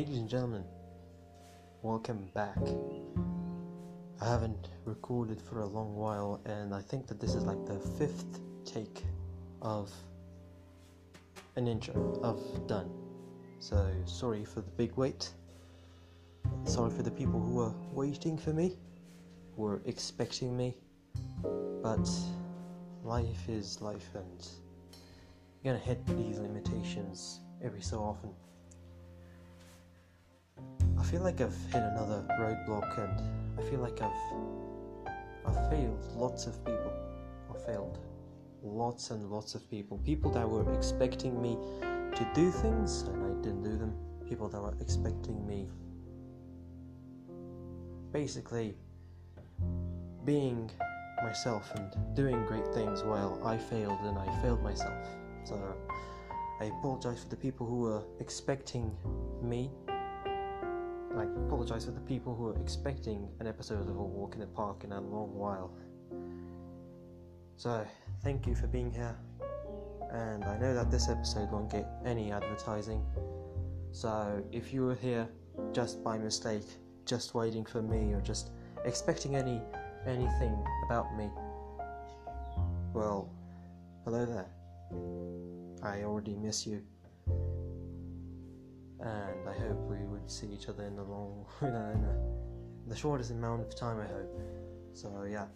Ladies and gentlemen, welcome back. I haven't recorded for a long while, and I think that this is like the fifth take of an intro of done. So sorry for the big wait. Sorry for the people who are waiting for me, who are expecting me. But life is life, and you're gonna hit these limitations every so often. I feel like I've hit another roadblock, and I feel like I've I've failed lots of people. I failed lots and lots of people. People that were expecting me to do things, and I didn't do them. People that were expecting me, basically, being myself and doing great things while I failed and I failed myself. So I apologize for the people who were expecting me. I apologize for the people who are expecting an episode of A Walk in the Park in a long while. So, thank you for being here. And I know that this episode won't get any advertising. So, if you were here just by mistake, just waiting for me, or just expecting any anything about me, well, hello there. I already miss you. And I hope we would see each other in the long, in, a, in, a, the shortest amount of time, I hope. So, yeah.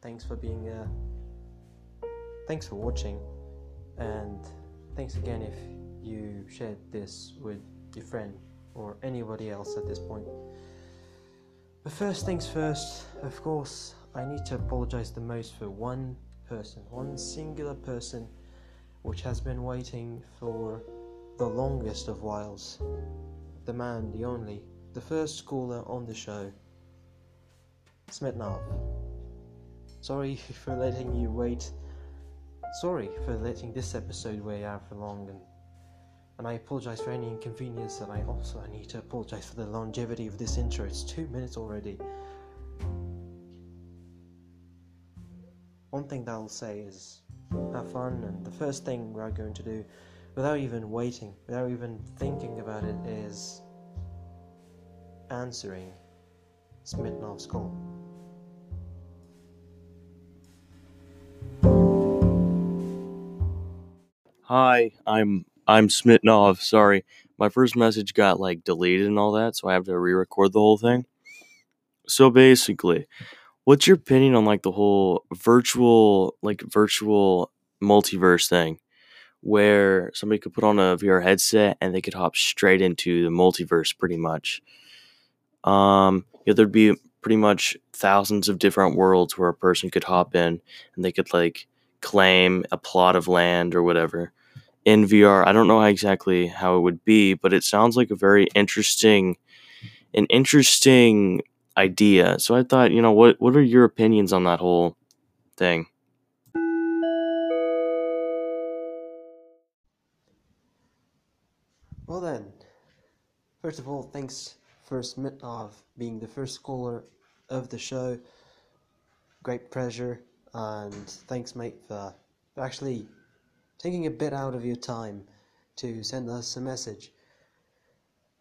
Thanks for being here. Thanks for watching. And thanks again if you shared this with your friend or anybody else at this point. But first things first, of course, I need to apologize the most for one person, one singular person which has been waiting for the longest of whiles. The man, the only, the first schooler on the show, Smitnov. Sorry for letting you wait. Sorry for letting this episode weigh out for long, and, and I apologize for any inconvenience. And I also I need to apologize for the longevity of this intro. It's two minutes already. One thing that I'll say is have fun, and the first thing we're going to do, without even waiting, without even thinking about it, is answering Smitnov's call. Hi, I'm I'm Smitnov. Sorry, my first message got like deleted and all that, so I have to re-record the whole thing. So basically, what's your opinion on like the whole virtual like virtual multiverse thing where somebody could put on a VR headset and they could hop straight into the multiverse pretty much. Um, yeah, there'd be pretty much thousands of different worlds where a person could hop in and they could like claim a plot of land or whatever in VR. I don't know exactly how it would be, but it sounds like a very interesting an interesting idea. So I thought, you know, what what are your opinions on that whole thing? Well then, first of all, thanks for Smitnov being the first caller of the show. Great pleasure, and thanks, mate, for actually taking a bit out of your time to send us a message.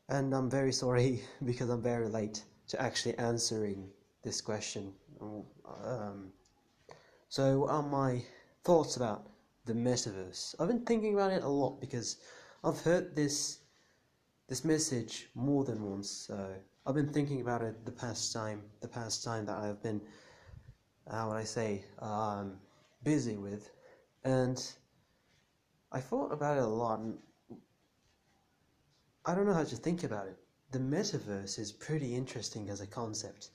And I'm very sorry because I'm very late to actually answering this question. Um, so, are my thoughts about the metaverse? I've been thinking about it a lot because I've heard this this message more than once. So I've been thinking about it the past time, the past time that I've been, how would I say, um, busy with, and I thought about it a lot. And I don't know how to think about it. The metaverse is pretty interesting as a concept.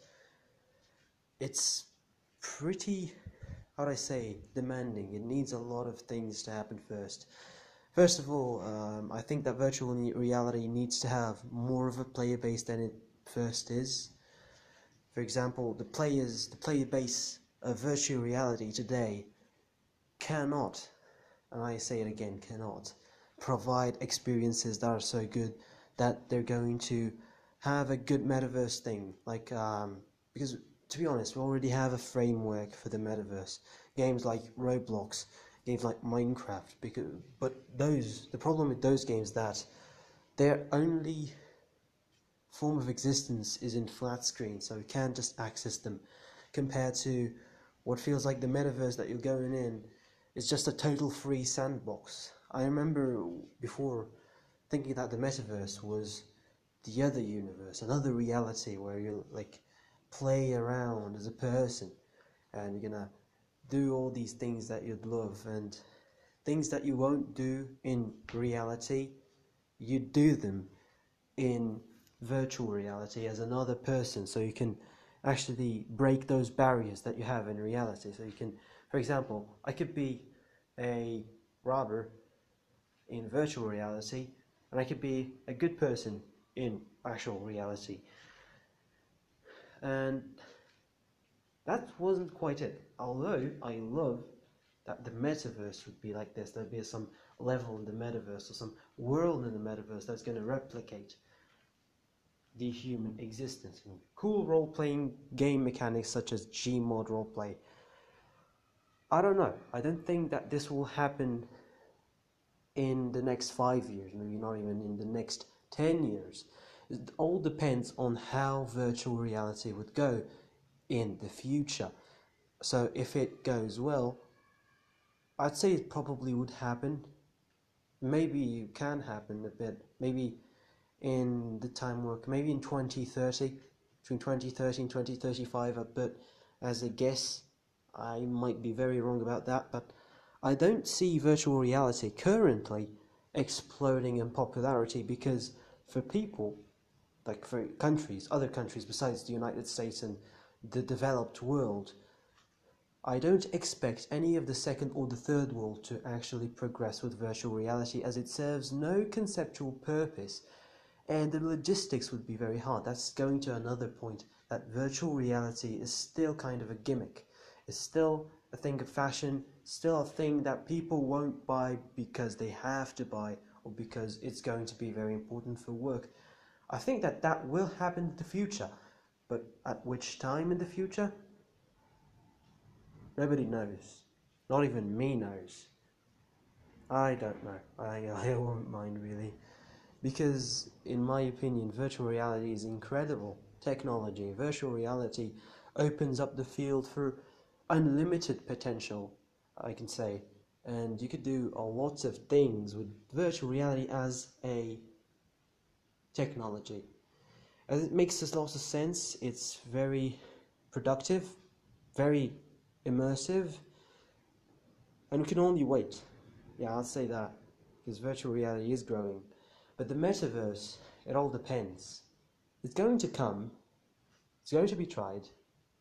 It's pretty, how would I say, demanding. It needs a lot of things to happen first. First of all, um, I think that virtual reality needs to have more of a player base than it first is. For example, the players, the player base of virtual reality today cannot, and I say it again, cannot provide experiences that are so good that they're going to have a good metaverse thing. Like, um, because to be honest, we already have a framework for the metaverse. Games like Roblox games like Minecraft because but those the problem with those games that they're only form of existence is in flat screen, so you can't just access them, compared to what feels like the metaverse that you're going in is just a total free sandbox. I remember before thinking that the metaverse was the other universe, another reality where you like play around as a person and you're gonna do all these things that you'd love and things that you won't do in reality, you do them in virtual reality as another person so you can actually break those barriers that you have in reality. So you can, for example, I could be a robber in virtual reality and I could be a good person in actual reality. And that wasn't quite it. Although I love that the metaverse would be like this, there'd be some level in the metaverse or some world in the metaverse that's going to replicate the human existence. Cool role playing game mechanics such as Gmod roleplay. I don't know. I don't think that this will happen in the next five years, maybe not even in the next 10 years. It all depends on how virtual reality would go in the future. So if it goes well, I'd say it probably would happen. Maybe it can happen a bit. Maybe in the time work, maybe in 2030, between 2030 and 2035, but as a guess, I might be very wrong about that, but I don't see virtual reality currently exploding in popularity because for people, like for countries, other countries besides the United States and the developed world, I don't expect any of the second or the third world to actually progress with virtual reality as it serves no conceptual purpose and the logistics would be very hard. That's going to another point that virtual reality is still kind of a gimmick. It's still a thing of fashion, still a thing that people won't buy because they have to buy or because it's going to be very important for work. I think that that will happen in the future, but at which time in the future? Nobody knows. Not even me knows. I don't know. I, I won't mind really because in my opinion virtual reality is incredible technology virtual reality opens up the field for unlimited potential i can say and you could do a lot of things with virtual reality as a technology it makes a lot of sense it's very productive very immersive and we can only wait yeah i'll say that because virtual reality is growing but the metaverse, it all depends. It's going to come, it's going to be tried,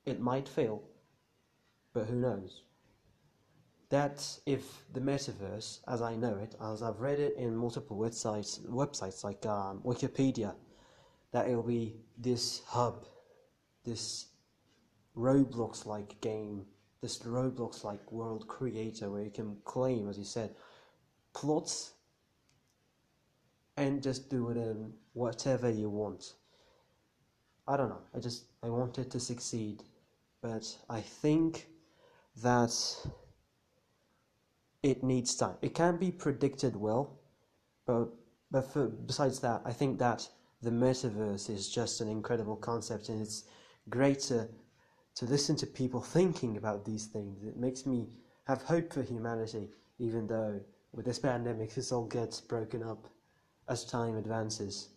it might fail, but who knows? That if the metaverse, as I know it, as I've read it in multiple websites, websites like um, Wikipedia, that it'll be this hub, this Roblox-like game, this Roblox-like world creator where you can claim, as you said, plots and just do whatever you want. I don't know. I just I want it to succeed, but I think that it needs time. It can be predicted well, but but for, besides that, I think that the metaverse is just an incredible concept, and it's great to to listen to people thinking about these things. It makes me have hope for humanity, even though with this pandemic this all gets broken up as time advances.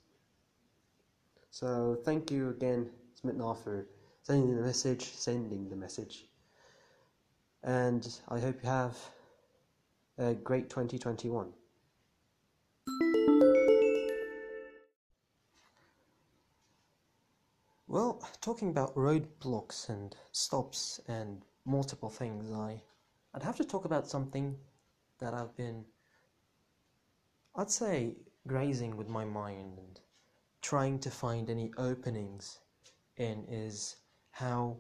So thank you again, Smitnov, for sending the message, sending the message. And I hope you have a great 2021. Talking about roadblocks and stops and multiple things, I, I'd have to talk about something that I've been, I'd say, grazing with my mind and trying to find any openings in is how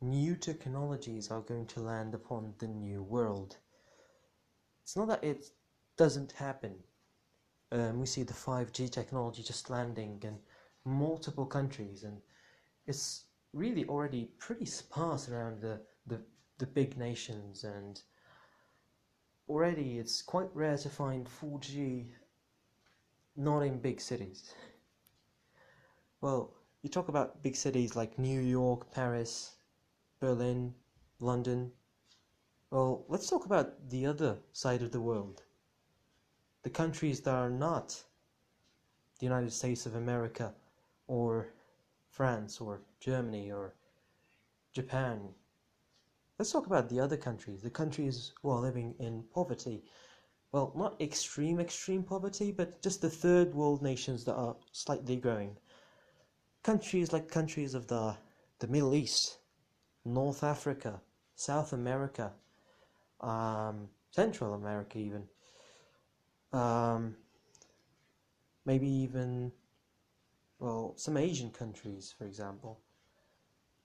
new technologies are going to land upon the new world. It's not that it doesn't happen. Um, we see the 5G technology just landing in multiple countries, and it's really already pretty sparse around the, the, the big nations, and already it's quite rare to find 4G not in big cities. Well, you talk about big cities like New York, Paris, Berlin, London. Well, let's talk about the other side of the world. The countries that are not the United States of America or France or Germany or Japan. Let's talk about the other countries, the countries who are living in poverty. Well, not extreme, extreme poverty, but just the third world nations that are slightly growing. Countries like countries of the, the Middle East, North Africa, South America, um, Central America, even. Um, maybe even, well, some Asian countries, for example.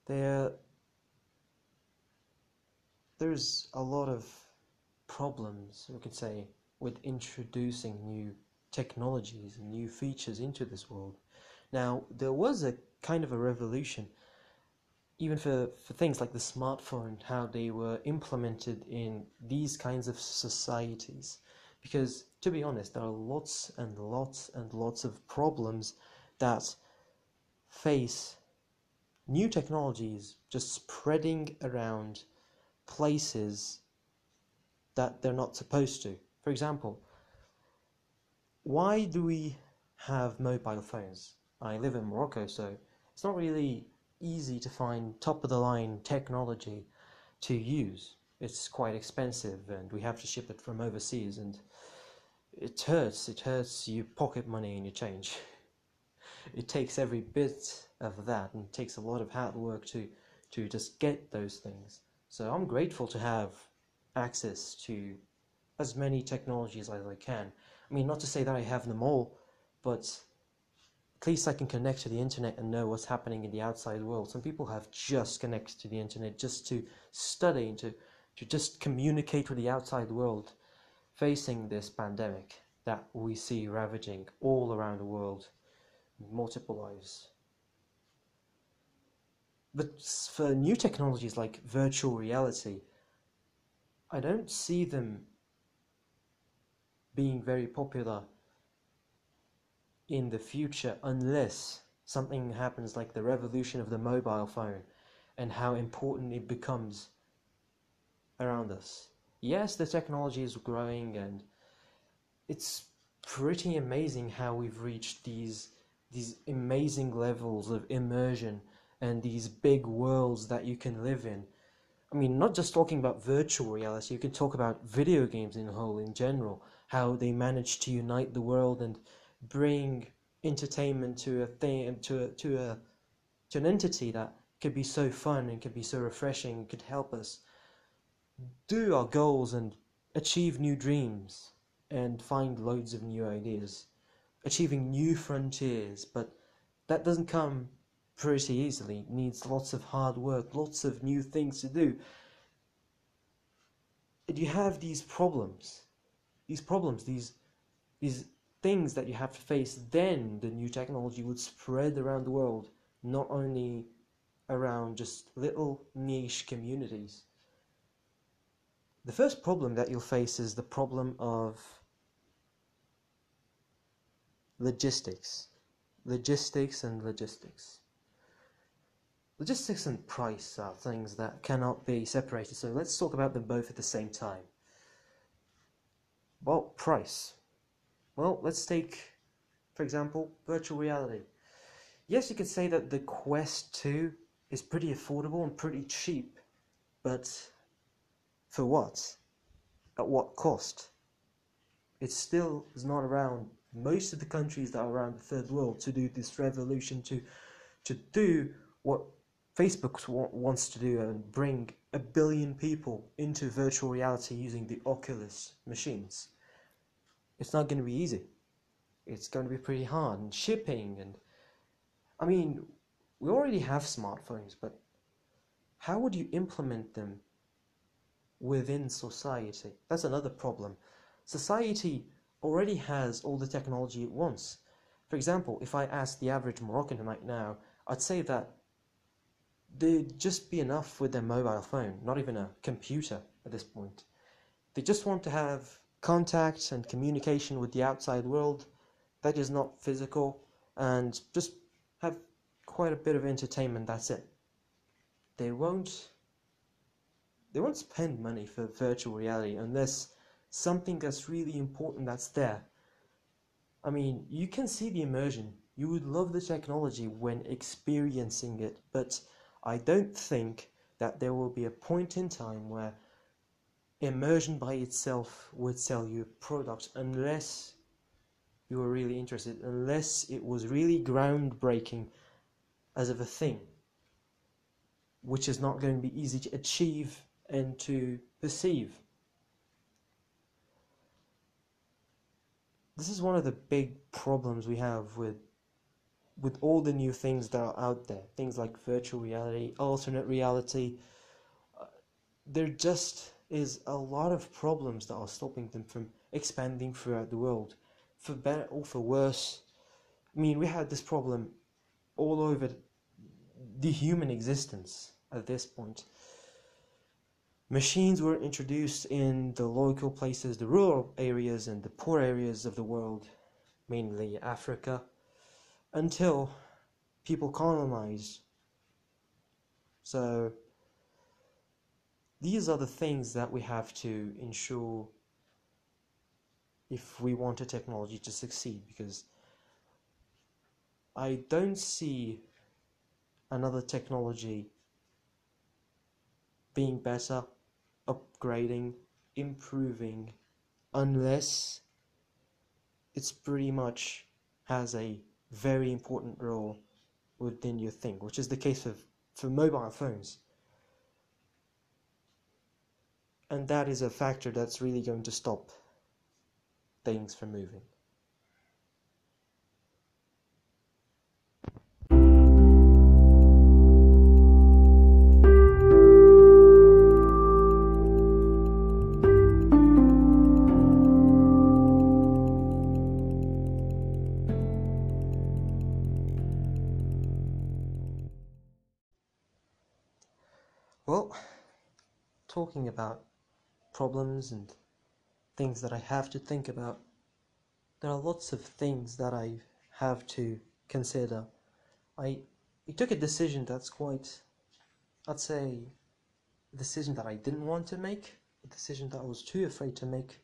There, there's a lot of problems, we could say, with introducing new technologies and new features into this world. Now, there was a kind of a revolution, even for, for things like the smartphone, how they were implemented in these kinds of societies. Because, to be honest, there are lots and lots and lots of problems that face new technologies just spreading around places that they're not supposed to. For example, why do we have mobile phones? I live in Morocco, so it's not really easy to find top of the line technology to use. It's quite expensive and we have to ship it from overseas and it hurts. It hurts your pocket money and your change. It takes every bit of that and takes a lot of hard work to to just get those things. So I'm grateful to have access to as many technologies as I can. I mean, not to say that I have them all, but at least I can connect to the internet and know what's happening in the outside world. Some people have just connected to the internet just to study and to, to just communicate with the outside world facing this pandemic that we see ravaging all around the world, multiple lives. But for new technologies like virtual reality, I don't see them being very popular in the future unless something happens like the revolution of the mobile phone and how important it becomes around us. Yes, the technology is growing and it's pretty amazing how we've reached these these amazing levels of immersion and these big worlds that you can live in. I mean, not just talking about virtual reality, you can talk about video games in whole in general, how they manage to unite the world and bring entertainment to a thing to a, to a to an entity that could be so fun and could be so refreshing could help us do our goals and achieve new dreams and find loads of new ideas achieving new frontiers but that doesn't come pretty easily. It needs lots of hard work lots of new things to do. And you have these problems these problems these these things that you have to face, then the new technology would spread around the world, not only around just little niche communities. The first problem that you'll face is the problem of logistics. Logistics and logistics. Logistics and price are things that cannot be separated, so let's talk about them both at the same time. Well, price. Well, let's take, for example, virtual reality. Yes, you could say that the Quest 2 is pretty affordable and pretty cheap, but for what? At what cost? It still is not around most of the countries that are around the third world to do this revolution to to do what Facebook wants to do and bring a billion people into virtual reality using the Oculus machines it's not going to be easy. It's going to be pretty hard and shipping and I mean, we already have smartphones, but how would you implement them within society? That's another problem. Society already has all the technology it wants. For example, if I ask the average Moroccan right now, I'd say that they'd just be enough with their mobile phone, not even a computer at this point. They just want to have contact and communication with the outside world that is not physical and just have quite a bit of entertainment. That's it. They won't. They won't spend money for virtual reality unless something that's really important that's there. I mean, you can see the immersion. You would love the technology when experiencing it, but I don't think that there will be a point in time where immersion by itself would sell you a product unless you were really interested, unless it was really groundbreaking as of a thing, which is not going to be easy to achieve and to perceive. This is one of the big problems we have with with all the new things that are out there, things like virtual reality, alternate reality. Uh, there just is a lot of problems that are stopping them from expanding throughout the world, for better or for worse. I mean, we had this problem all over the human existence at this point. Machines were introduced in the local places, the rural areas, and the poor areas of the world, mainly Africa, until people colonized. So, these are the things that we have to ensure if we want a technology to succeed because I don't see another technology being better, upgrading, improving, unless it's pretty much has a very important role within your thing, which is the case for, for mobile phones. And that is a factor that's really going to stop things from moving. Well, talking about problems and things that I have to think about, there are lots of things that I have to consider. I, I took a decision that's quite, I'd say, a decision that I didn't want to make, a decision that I was too afraid to make.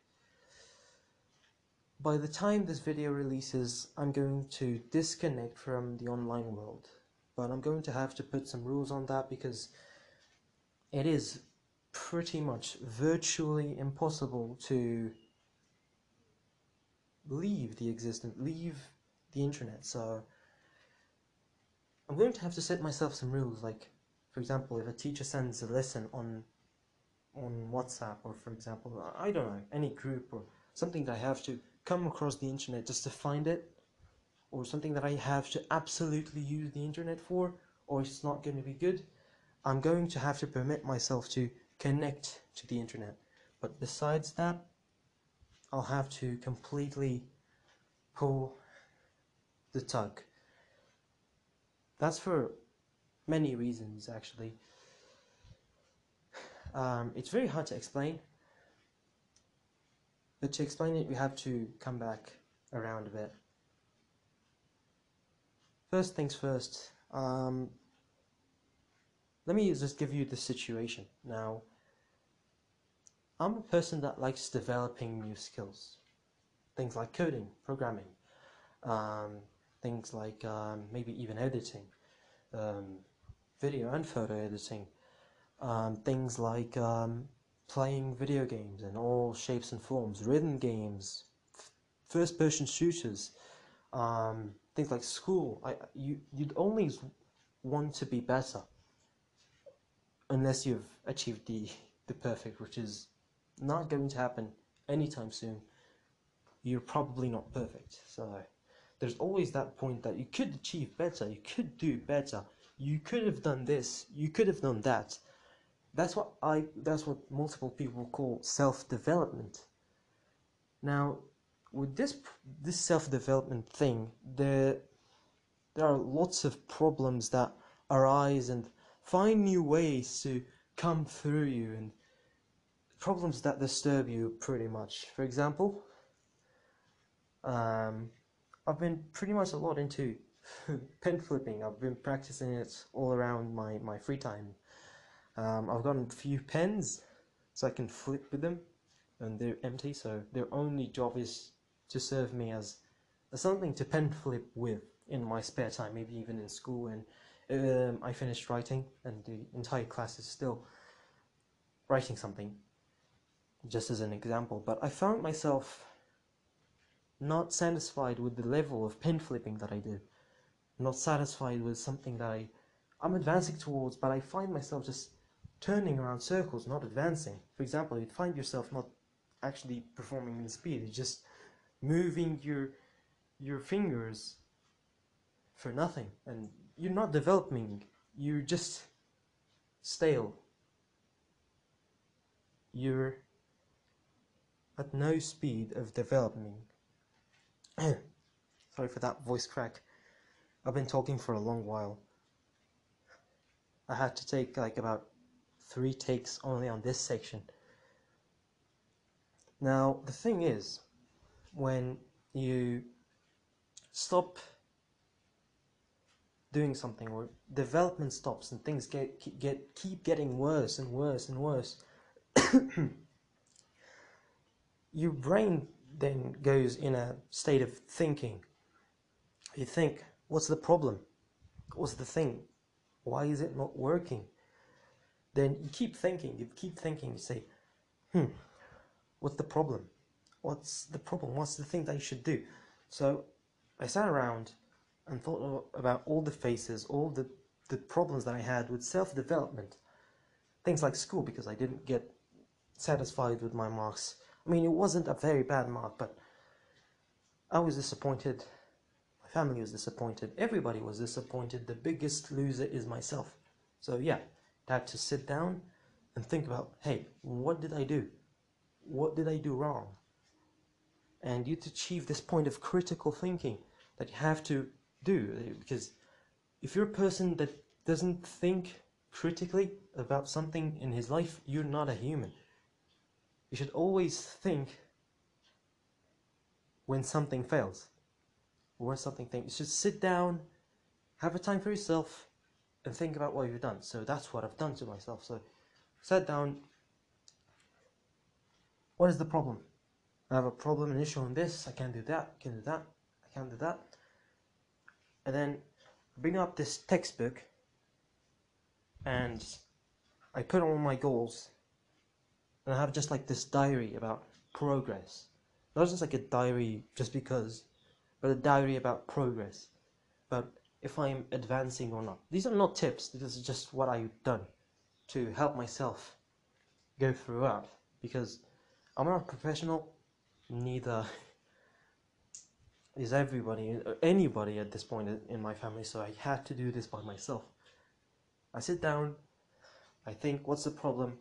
By the time this video releases, I'm going to disconnect from the online world, but I'm going to have to put some rules on that because it is pretty much virtually impossible to leave the existence, leave the internet. So I'm going to have to set myself some rules. Like, for example, if a teacher sends a lesson on on WhatsApp, or for example, I don't know, any group or something that I have to come across the internet just to find it, or something that I have to absolutely use the internet for, or it's not going to be good. I'm going to have to permit myself to connect to the internet. But besides that, I'll have to completely pull the tug. That's for many reasons, actually. Um, it's very hard to explain, but to explain it, we have to come back around a bit. First things first, um, let me just give you the situation. Now, I'm a person that likes developing new skills. Things like coding, programming, um, things like um, maybe even editing, um, video and photo editing, um, things like um, playing video games in all shapes and forms, rhythm games, first person shooters, um, things like school. I, you, you'd only want to be better unless you've achieved the, the perfect, which is not going to happen anytime soon. You're probably not perfect. So there's always that point that you could achieve better, you could do better, you could have done this, you could have done that. That's what I that's what multiple people call self-development. Now, with this this self-development thing, there there are lots of problems that arise and find new ways to come through you and problems that disturb you pretty much. For example, um, I've been pretty much a lot into pen flipping. I've been practicing it all around my, my free time. Um, I've gotten a few pens so I can flip with them, and they're empty, so their only job is to serve me as, as something to pen flip with in my spare time, maybe even in school. And um, I finished writing, and the entire class is still writing something, just as an example. But I found myself not satisfied with the level of pen flipping that I did, not satisfied with something that I, I'm advancing towards, but I find myself just turning around circles, not advancing. For example, you'd find yourself not actually performing in speed, you're just moving your your fingers for nothing and you're not developing you're just stale you're at no speed of developing. Sorry for that voice crack. I've been talking for a long while. I had to take like about three takes only on this section. Now, the thing is, when you stop doing something or development stops and things get get keep getting worse and worse and worse your brain then goes in a state of thinking. You think, what's the problem? What's the thing? Why is it not working? Then you keep thinking, you keep thinking, you say, hmm, what's the problem? What's the problem? What's the thing that I should do? So I sat around and thought about all the faces, all the, the problems that I had with self development. Things like school, because I didn't get satisfied with my marks I mean, it wasn't a very bad mark, but I was disappointed. My family was disappointed. Everybody was disappointed. The biggest loser is myself. So, yeah, I had to sit down and think about hey, what did I do? What did I do wrong? And you to achieve this point of critical thinking that you have to do, because if you're a person that doesn't think critically about something in his life, you're not a human. You should always think when something fails or something things. You should sit down, have a time for yourself, and think about what you've done. So that's what I've done to myself. So sat down. What is the problem? I have a problem, an issue on this. I can't do that. I can't do that. I can't do that. And then bring up this textbook and I put on my goals and I have just like this diary about progress. Not just like a diary just because, but a diary about progress. But if I'm advancing or not. These are not tips, this is just what I've done to help myself go throughout. Because I'm not a professional, neither is everybody, anybody at this point in my family, so I had to do this by myself. I sit down, I think, what's the problem?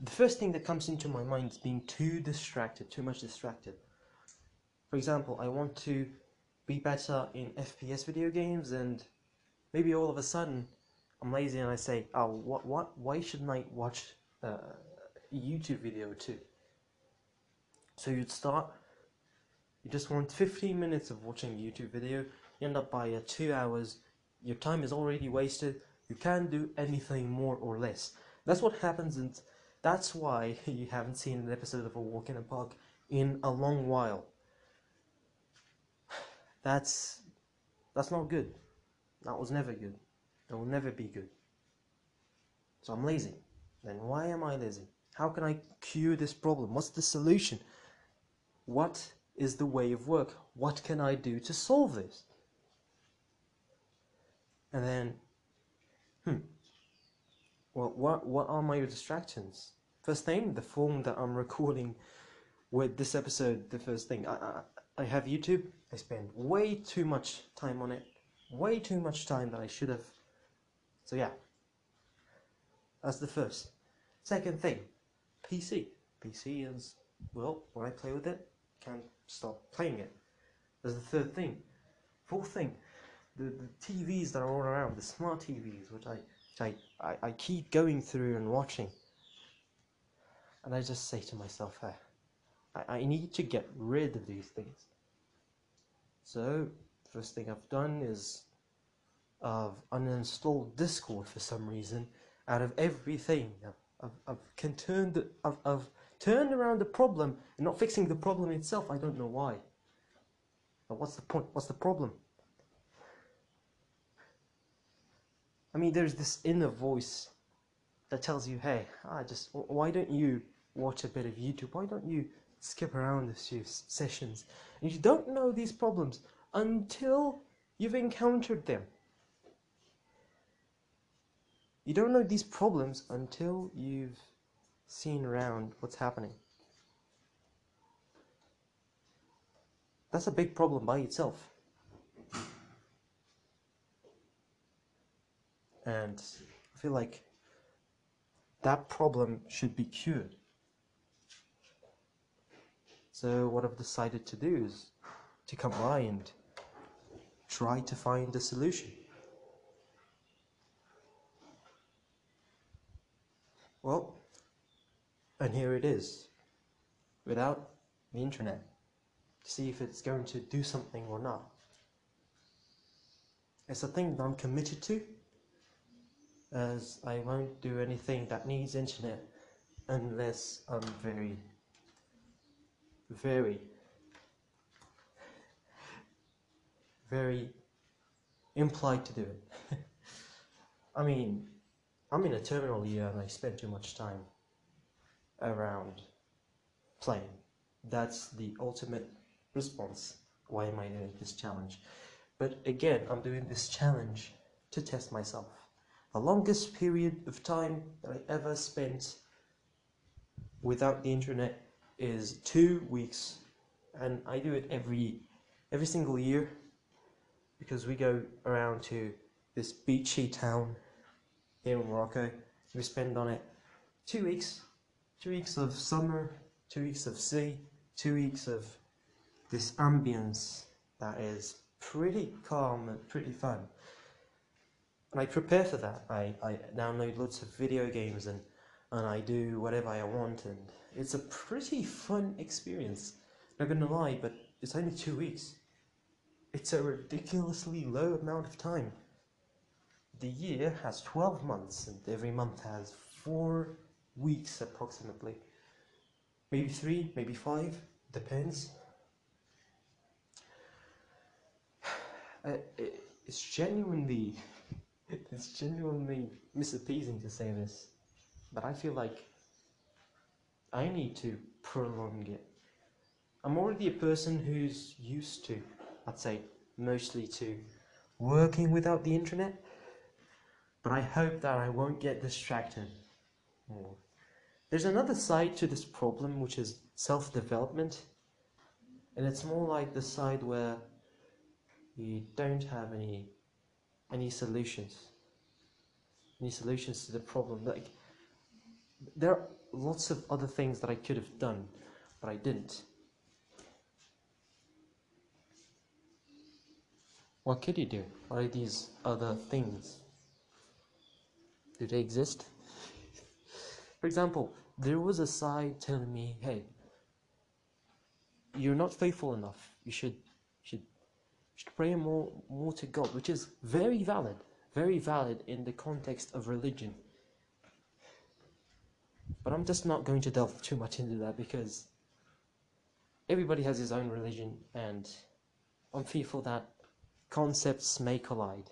the first thing that comes into my mind is being too distracted, too much distracted. For example, I want to be better in FPS video games, and maybe all of a sudden I'm lazy and I say, "Oh, what, what? Why shouldn't I watch uh, a YouTube video too?" So you'd start. You just want 15 minutes of watching YouTube video. You end up by uh, two hours. Your time is already wasted. You can't do anything more or less. That's what happens and that's why you haven't seen an episode of A Walk in a Park in a long while. That's that's not good. That was never good. That will never be good. So I'm lazy. Then why am I lazy? How can I cure this problem? What's the solution? What is the way of work? What can I do to solve this? And then, hmm, well, what what are my distractions? First thing, the form that I'm recording with this episode. The first thing, I, I I have YouTube. I spend way too much time on it. Way too much time that I should have. So yeah, that's the first. Second thing, PC. PC is well, when I play with it, can't stop playing it. There's the third thing. Fourth thing, the, the TVs that are all around, the smart TVs, which I which I, I, I keep going through and watching. And I just say to myself, hey, I, I need to get rid of these things. So, first thing I've done is I've uninstalled Discord for some reason. Out of everything, I've, I've, I've can turn the, I've, I've turned around the problem and not fixing the problem itself. I don't know why. But what's the point? What's the problem? I mean, there's this inner voice that tells you, hey, I just, why don't you watch a bit of YouTube? Why don't you skip around a few sessions? And you don't know these problems until you've encountered them. You don't know these problems until you've seen around what's happening. That's a big problem by itself. And I feel like that problem should be cured. So what I've decided to do is to come by and try to find a solution. Well, and here it is, without the internet, to see if it's going to do something or not. It's a thing that I'm committed to, as I won't do anything that needs internet unless I'm very, very, very implied to do it. I mean, I'm in a terminal year and I spend too much time around playing. That's the ultimate response. Why am I doing this challenge? But again, I'm doing this challenge to test myself. The longest period of time that I ever spent without the internet is two weeks, and I do it every every single year because we go around to this beachy town here in Morocco. We spend on it two weeks, two weeks of summer, two weeks of sea, two weeks of this ambience that is pretty calm and pretty fun. And I prepare for that. I, I download lots of video games and, and I do whatever I want and it's a pretty fun experience. Not gonna lie, but it's only two weeks. It's a ridiculously low amount of time. The year has 12 months and every month has four weeks approximately. Maybe three, maybe five, depends. Uh, it's genuinely, it's genuinely misappeasing to say this, but I feel like I need to prolong it. I'm already a person who's used to, I'd say, mostly to working without the internet, but I hope that I won't get distracted more. There's another side to this problem, which is self development, and it's more like the side where you don't have any any solutions. Any solutions to the problem. Like there are lots of other things that I could have done but I didn't. What could you do? What are these other things do they exist for example there was a side telling me hey you're not faithful enough you should should should pray more more to God, which is very valid, very valid in the context of religion. But I'm just not going to delve too much into that because everybody has his own religion, and I'm fearful that concepts may collide.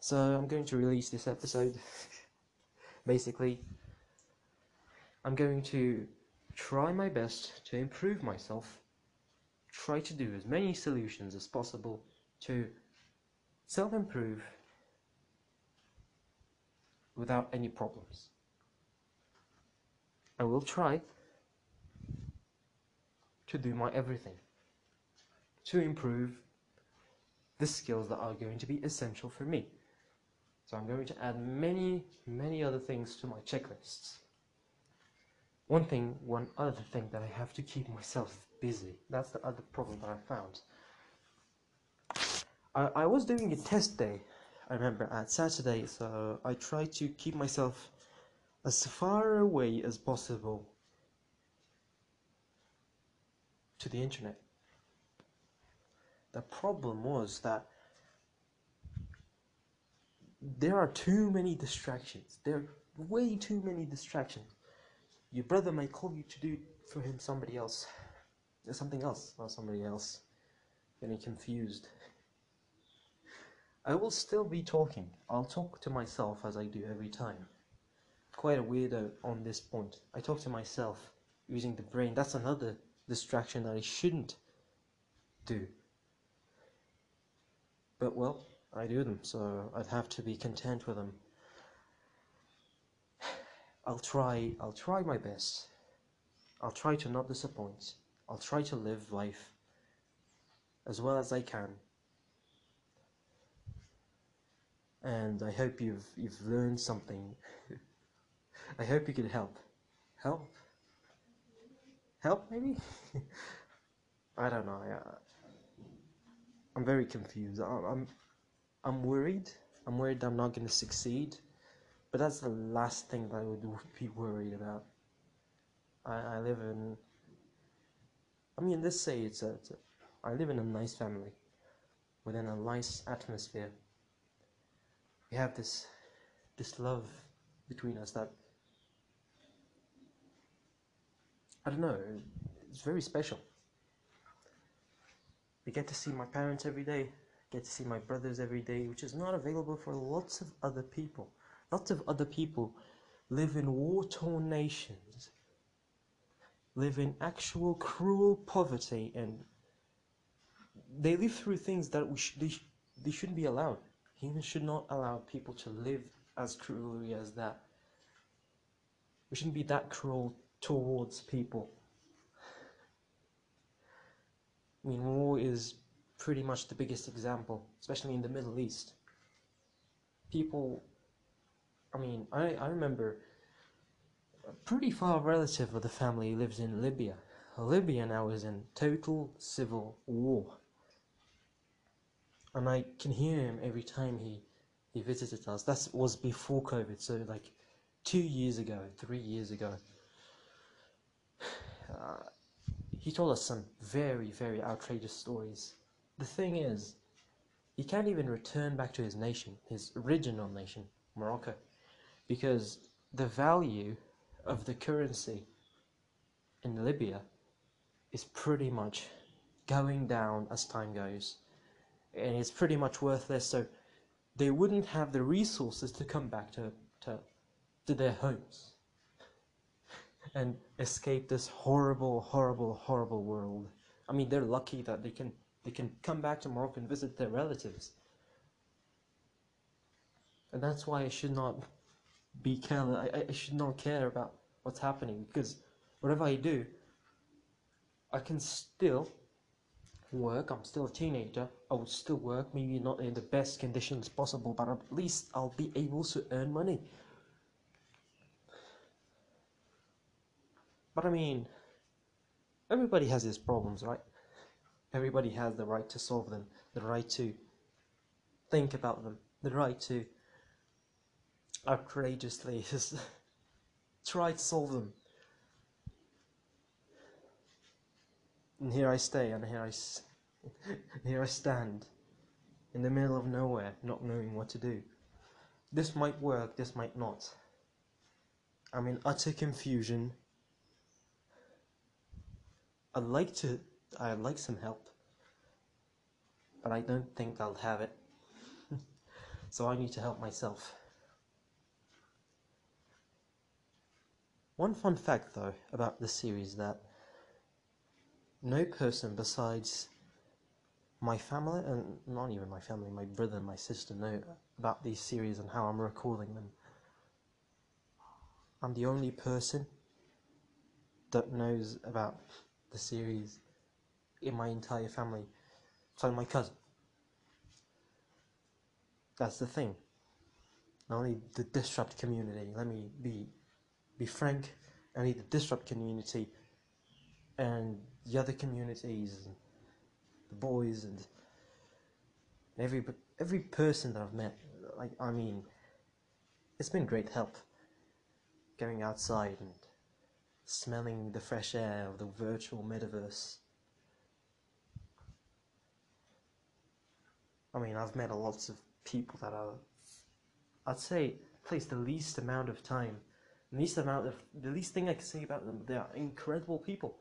So I'm going to release this episode. Basically, I'm going to try my best to improve myself try to do as many solutions as possible to self improve without any problems. I will try to do my everything to improve the skills that are going to be essential for me. So I'm going to add many, many other things to my checklists. One thing, one other thing that I have to keep myself busy. That's the other problem that I found. I, I was doing a test day, I remember, at Saturday, so I tried to keep myself as far away as possible to the internet. the problem was that there are too many distractions. There are way too many distractions. Your brother may call you to do for him somebody else. Something else, not somebody else. Getting confused. I will still be talking. I'll talk to myself as I do every time. Quite a weirdo on this point. I talk to myself using the brain. That's another distraction that I shouldn't do. But well, I do them, so I'd have to be content with them. I'll try I'll try my best. I'll try to not disappoint. I'll try to live life as well as I can. And I hope you've you've learned something. I hope you could help. Help? Help maybe? I don't know. I, uh, I'm very confused. I'm, I'm I'm worried. I'm worried I'm not going to succeed. But that's the last thing that I would be worried about. I, I live in. I mean, let's say it's a, it's a. I live in a nice family, within a nice atmosphere. We have this, this love between us that. I don't know. It's very special. We get to see my parents every day. Get to see my brothers every day, which is not available for lots of other people. Lots of other people live in war-torn nations, live in actual cruel poverty, and they live through things that we sh- they, sh- they shouldn't be allowed. Humans should not allow people to live as cruelly as that. We shouldn't be that cruel towards people. I mean, war is pretty much the biggest example, especially in the Middle East. People, I mean, I, I remember a pretty far relative of the family lives in Libya. Libya now is in total civil war. And I can hear him every time he, he visited us. That was before COVID, so like two years ago, three years ago. Uh, he told us some very, very outrageous stories. The thing is, he can't even return back to his nation, his original nation, Morocco, because the value of the currency in Libya is pretty much going down as time goes, and it's pretty much worthless. So they wouldn't have the resources to come back to to, to their homes and escape this horrible, horrible, horrible world. I mean, they're lucky that they can they can come back to Morocco and visit their relatives. And that's why I should not be careless. I, I should not care about what's happening because whatever I do, I can still work. I'm still a teenager. I would still work, maybe not in the best conditions possible, but at least I'll be able to earn money. But I mean, everybody has his problems, right? Everybody has the right to solve them, the right to think about them, the right to outrageously try to solve them. And here I stay, and here I, s- here I stand, in the middle of nowhere, not knowing what to do. This might work, this might not. I'm in utter confusion. I'd like to, I'd like some help, but I don't think I'll have it. so I need to help myself. One fun fact, though, about this series that no person besides my family, and not even my family, my brother and my sister know about these series and how I'm recording them. I'm the only person that knows about the series in my entire family. So my cousin. That's the thing. Not only the disrupt community, let me be be frank, only the disrupt community and the other communities and the boys and every every person that I've met like I mean it's been great help going outside and smelling the fresh air of the virtual metaverse I mean, I've met a lots of people that are, I'd say, place the least amount of time, least amount of the least thing I can say about them. They are incredible people,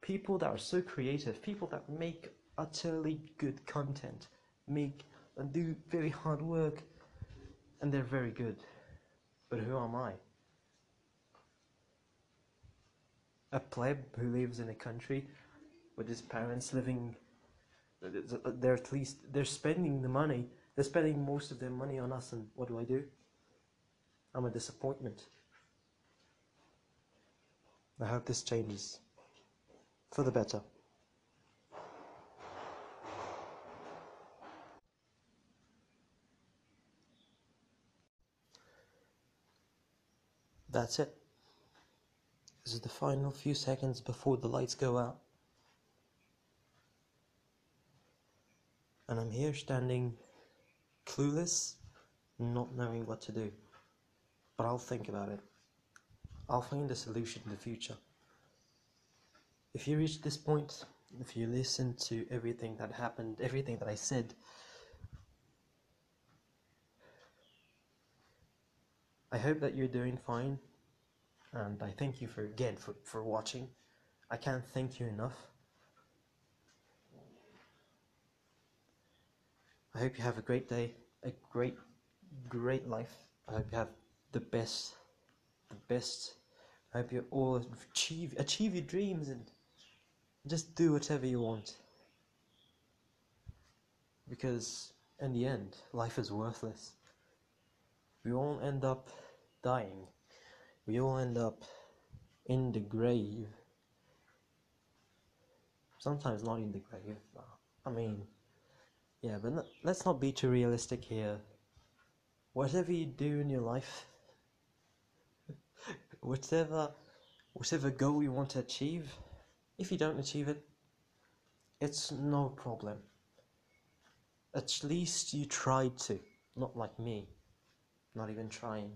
people that are so creative, people that make utterly good content, make and do very hard work, and they're very good. But who am I? A pleb who lives in a country with his parents living Uh, they're at least they're spending the money. They're spending most of their money on us and what do i do? I'm a disappointment. I hope this changes for the better. That's it. This is the final few seconds before the lights go out and I'm here standing clueless, not knowing what to do. But I'll think about it. I'll find a solution in the future. If you reach this point, if you listen to everything that happened, everything that I said, I hope that you're doing fine, and I thank you for again for, for watching. I can't thank you enough. I hope you have a great day, a great, great life. I hope you have the best, the best. I hope you all achieve achieve your dreams and just do whatever you want. Because in the end, life is worthless. We all end up dying. We all end up in the grave. Sometimes not in the grave. I mean. Yeah, but no, let's not be too realistic here. Whatever you do in your life, whatever, whatever goal you want to achieve, if you don't achieve it, it's no problem. At least you tried to, not like me, not even trying.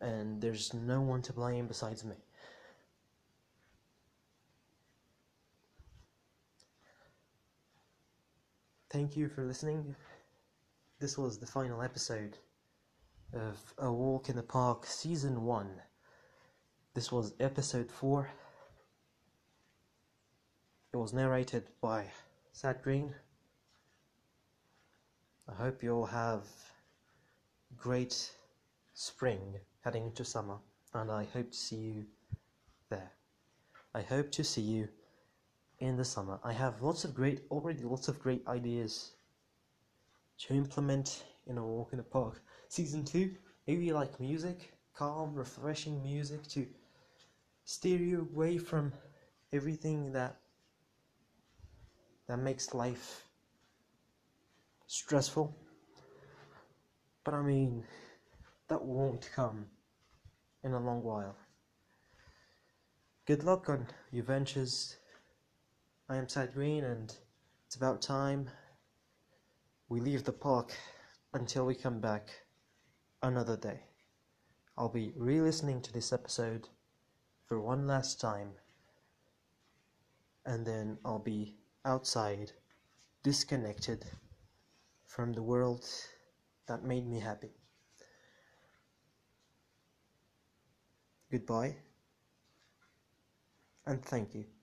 And there's no one to blame besides me. Thank you for listening. This was the final episode of A Walk in the Park Season 1. This was episode 4. It was narrated by Sad Green. I hope you all have great spring heading into summer, and I hope to see you there. I hope to see you in the summer. I have lots of great, already lots of great ideas to implement in a walk in the park. Season 2, maybe like music, calm, refreshing music to steer you away from everything that that makes life stressful. But I mean, that won't come in a long while. Good luck on your ventures I am Sad Green, and it's about time we leave the park until we come back another day. I'll be re listening to this episode for one last time, and then I'll be outside, disconnected from the world that made me happy. Goodbye, and thank you.